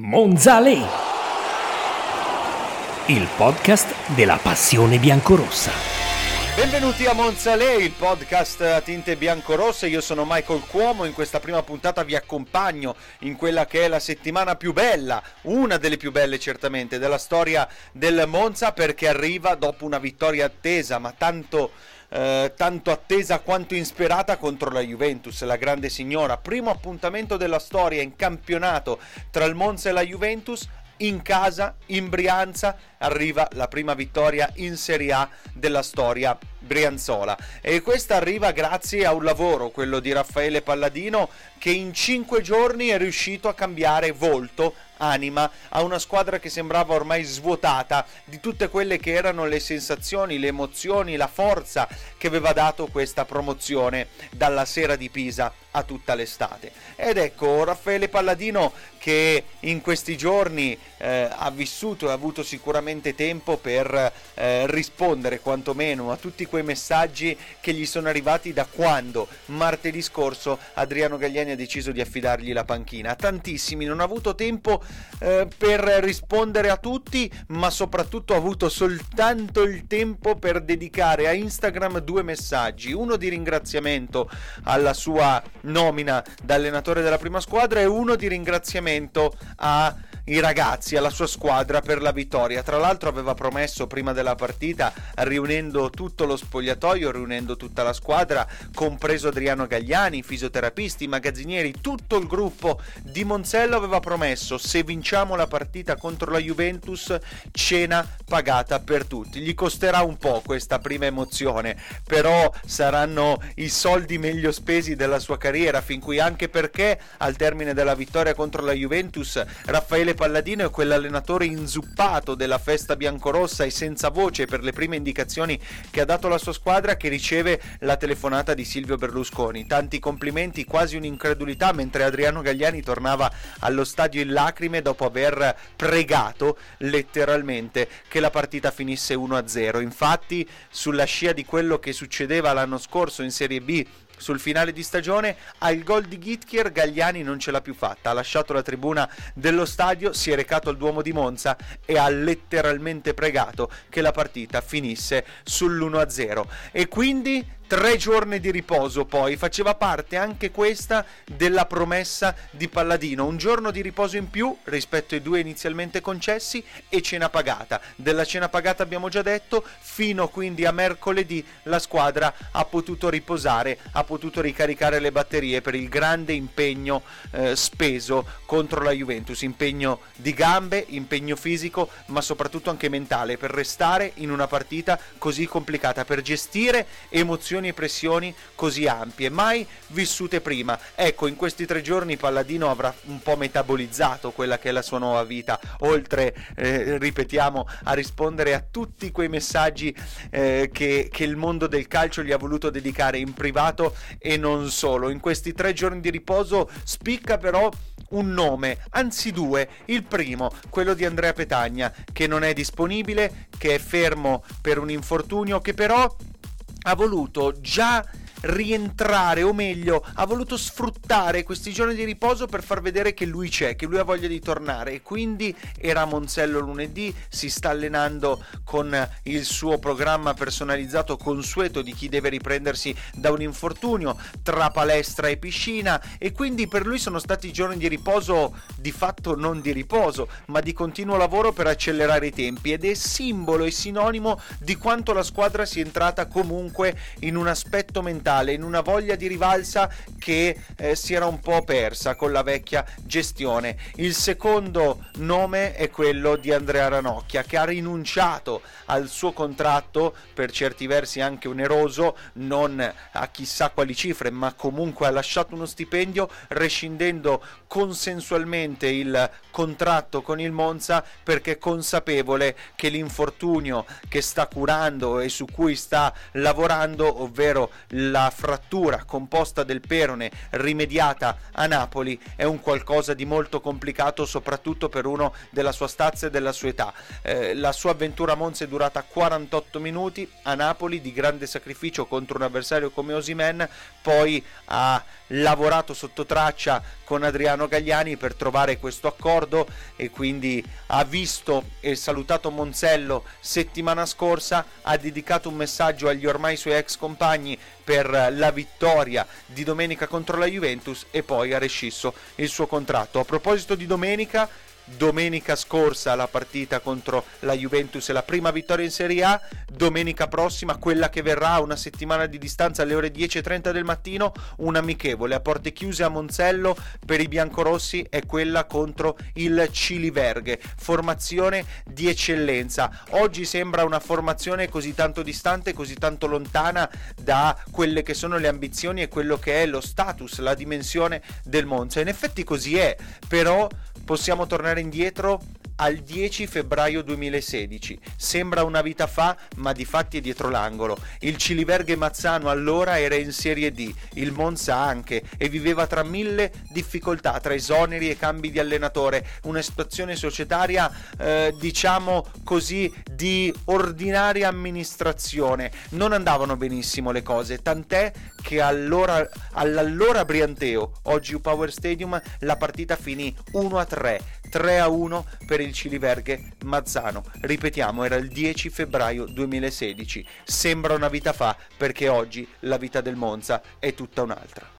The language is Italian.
Monzale, il podcast della passione biancorossa. Benvenuti a Monzale, il podcast a tinte biancorosse. Io sono Michael Cuomo. In questa prima puntata vi accompagno in quella che è la settimana più bella, una delle più belle certamente, della storia del Monza perché arriva dopo una vittoria attesa, ma tanto eh, tanto attesa quanto insperata contro la Juventus, la grande signora. Primo appuntamento della storia in campionato tra il Monza e la Juventus. In casa, in Brianza, arriva la prima vittoria in Serie A della storia brianzola e questa arriva grazie a un lavoro, quello di Raffaele Palladino, che in cinque giorni è riuscito a cambiare volto, anima a una squadra che sembrava ormai svuotata di tutte quelle che erano le sensazioni, le emozioni, la forza che aveva dato questa promozione dalla sera di Pisa a tutta l'estate. Ed ecco Raffaele Palladino che in questi giorni eh, ha vissuto e ha avuto sicuramente tempo per eh, rispondere quantomeno a tutti quei messaggi che gli sono arrivati da quando martedì scorso Adriano Gagliani ha deciso di affidargli la panchina. Tantissimi, non ha avuto tempo eh, per rispondere a tutti, ma soprattutto ha avuto soltanto il tempo per dedicare a Instagram due messaggi, uno di ringraziamento alla sua nomina da allenatore della prima squadra e uno di ringraziamento a i ragazzi, alla sua squadra per la vittoria. Tra l'altro aveva promesso prima della partita, riunendo tutto lo spogliatoio, riunendo tutta la squadra, compreso Adriano Gagliani, fisioterapisti, magazzinieri, tutto il gruppo di Monzello aveva promesso se vinciamo la partita contro la Juventus, cena pagata per tutti. Gli costerà un po' questa prima emozione, però saranno i soldi meglio spesi della sua carriera, fin qui anche perché al termine della vittoria contro la Juventus Raffaele Michele Palladino è quell'allenatore inzuppato della festa biancorossa e senza voce per le prime indicazioni che ha dato la sua squadra che riceve la telefonata di Silvio Berlusconi. Tanti complimenti, quasi un'incredulità mentre Adriano Gagliani tornava allo stadio in lacrime dopo aver pregato letteralmente che la partita finisse 1-0. Infatti, sulla scia di quello che succedeva l'anno scorso in Serie B sul finale di stagione al gol di Gitkier Gagliani non ce l'ha più fatta, ha lasciato la tribuna dello stadio, si è recato al Duomo di Monza e ha letteralmente pregato che la partita finisse sull'1-0 e quindi tre giorni di riposo poi. Faceva parte anche questa della promessa di Palladino, un giorno di riposo in più rispetto ai due inizialmente concessi e cena pagata. Della cena pagata abbiamo già detto, fino quindi a mercoledì la squadra ha potuto riposare, ha potuto ricaricare le batterie per il grande impegno eh, speso contro la Juventus, impegno di gambe, impegno fisico, ma soprattutto anche mentale per restare in una partita così complicata, per gestire emozioni tensioni e pressioni così ampie, mai vissute prima. Ecco, in questi tre giorni Palladino avrà un po' metabolizzato quella che è la sua nuova vita, oltre, eh, ripetiamo, a rispondere a tutti quei messaggi eh, che, che il mondo del calcio gli ha voluto dedicare in privato e non solo. In questi tre giorni di riposo spicca però un nome, anzi due. Il primo, quello di Andrea Petagna, che non è disponibile, che è fermo per un infortunio, che però ha voluto già rientrare, o meglio, ha voluto sfruttare questi giorni di riposo per far vedere che lui c'è, che lui ha voglia di tornare. E quindi era a Monzello lunedì, si sta allenando con il suo programma personalizzato consueto di chi deve riprendersi da un infortunio, tra palestra e piscina. E quindi per lui sono stati giorni di riposo di fatto non di riposo, ma di continuo lavoro per accelerare i tempi. Ed è simbolo e sinonimo di quanto la squadra sia entrata comunque in un aspetto mentale mentale, in una voglia di rivalsa che eh, si era un po' persa con la vecchia gestione. Il secondo nome è quello di Andrea Ranocchia che ha rinunciato al suo contratto, per certi versi anche oneroso, non a chissà quali cifre, ma comunque ha lasciato uno stipendio rescindendo consensualmente il contratto con il Monza perché consapevole che l'infortunio che sta curando e su cui sta lavorando, ovvero la la frattura composta del perone rimediata a Napoli è un qualcosa di molto complicato soprattutto per uno della sua stazza e della sua età. Eh, la sua avventura a Monza è durata 48 minuti a Napoli di grande sacrificio contro un avversario come Osimen, poi ha lavorato sotto traccia con Adriano Gagliani per trovare questo accordo e quindi ha visto e salutato Monzello settimana scorsa, ha dedicato un messaggio agli ormai suoi ex compagni per la vittoria di domenica contro la Juventus e poi ha rescisso il suo contratto. A proposito di domenica, domenica scorsa la partita contro la Juventus e la prima vittoria in Serie A, domenica prossima quella che verrà una settimana di distanza alle ore 10.30 del mattino, un amichevole a porte chiuse a Monzello per i biancorossi è quella contro il Ciliverghe, formazione di eccellenza. Oggi sembra una formazione così tanto distante, così tanto lontana da quelle che sono le ambizioni e quello che è lo status, la dimensione del Monza. In effetti così è, però possiamo tornare indietro al 10 febbraio 2016. Sembra una vita fa, ma di fatti è dietro l'angolo. Il Ciliverghe Mazzano allora era in Serie D, il Monza anche, e viveva tra mille difficoltà, tra esoneri e cambi di allenatore, una situazione societaria, eh, diciamo così, di ordinaria amministrazione. Non andavano benissimo le cose, tant'è che allora, all'allora Brianteo, oggi U-Power Stadium, la partita finì 1-3, 3-1 per il Ciliverghe Mazzano. Ripetiamo, era il 10 febbraio 2016. Sembra una vita fa perché oggi la vita del Monza è tutta un'altra.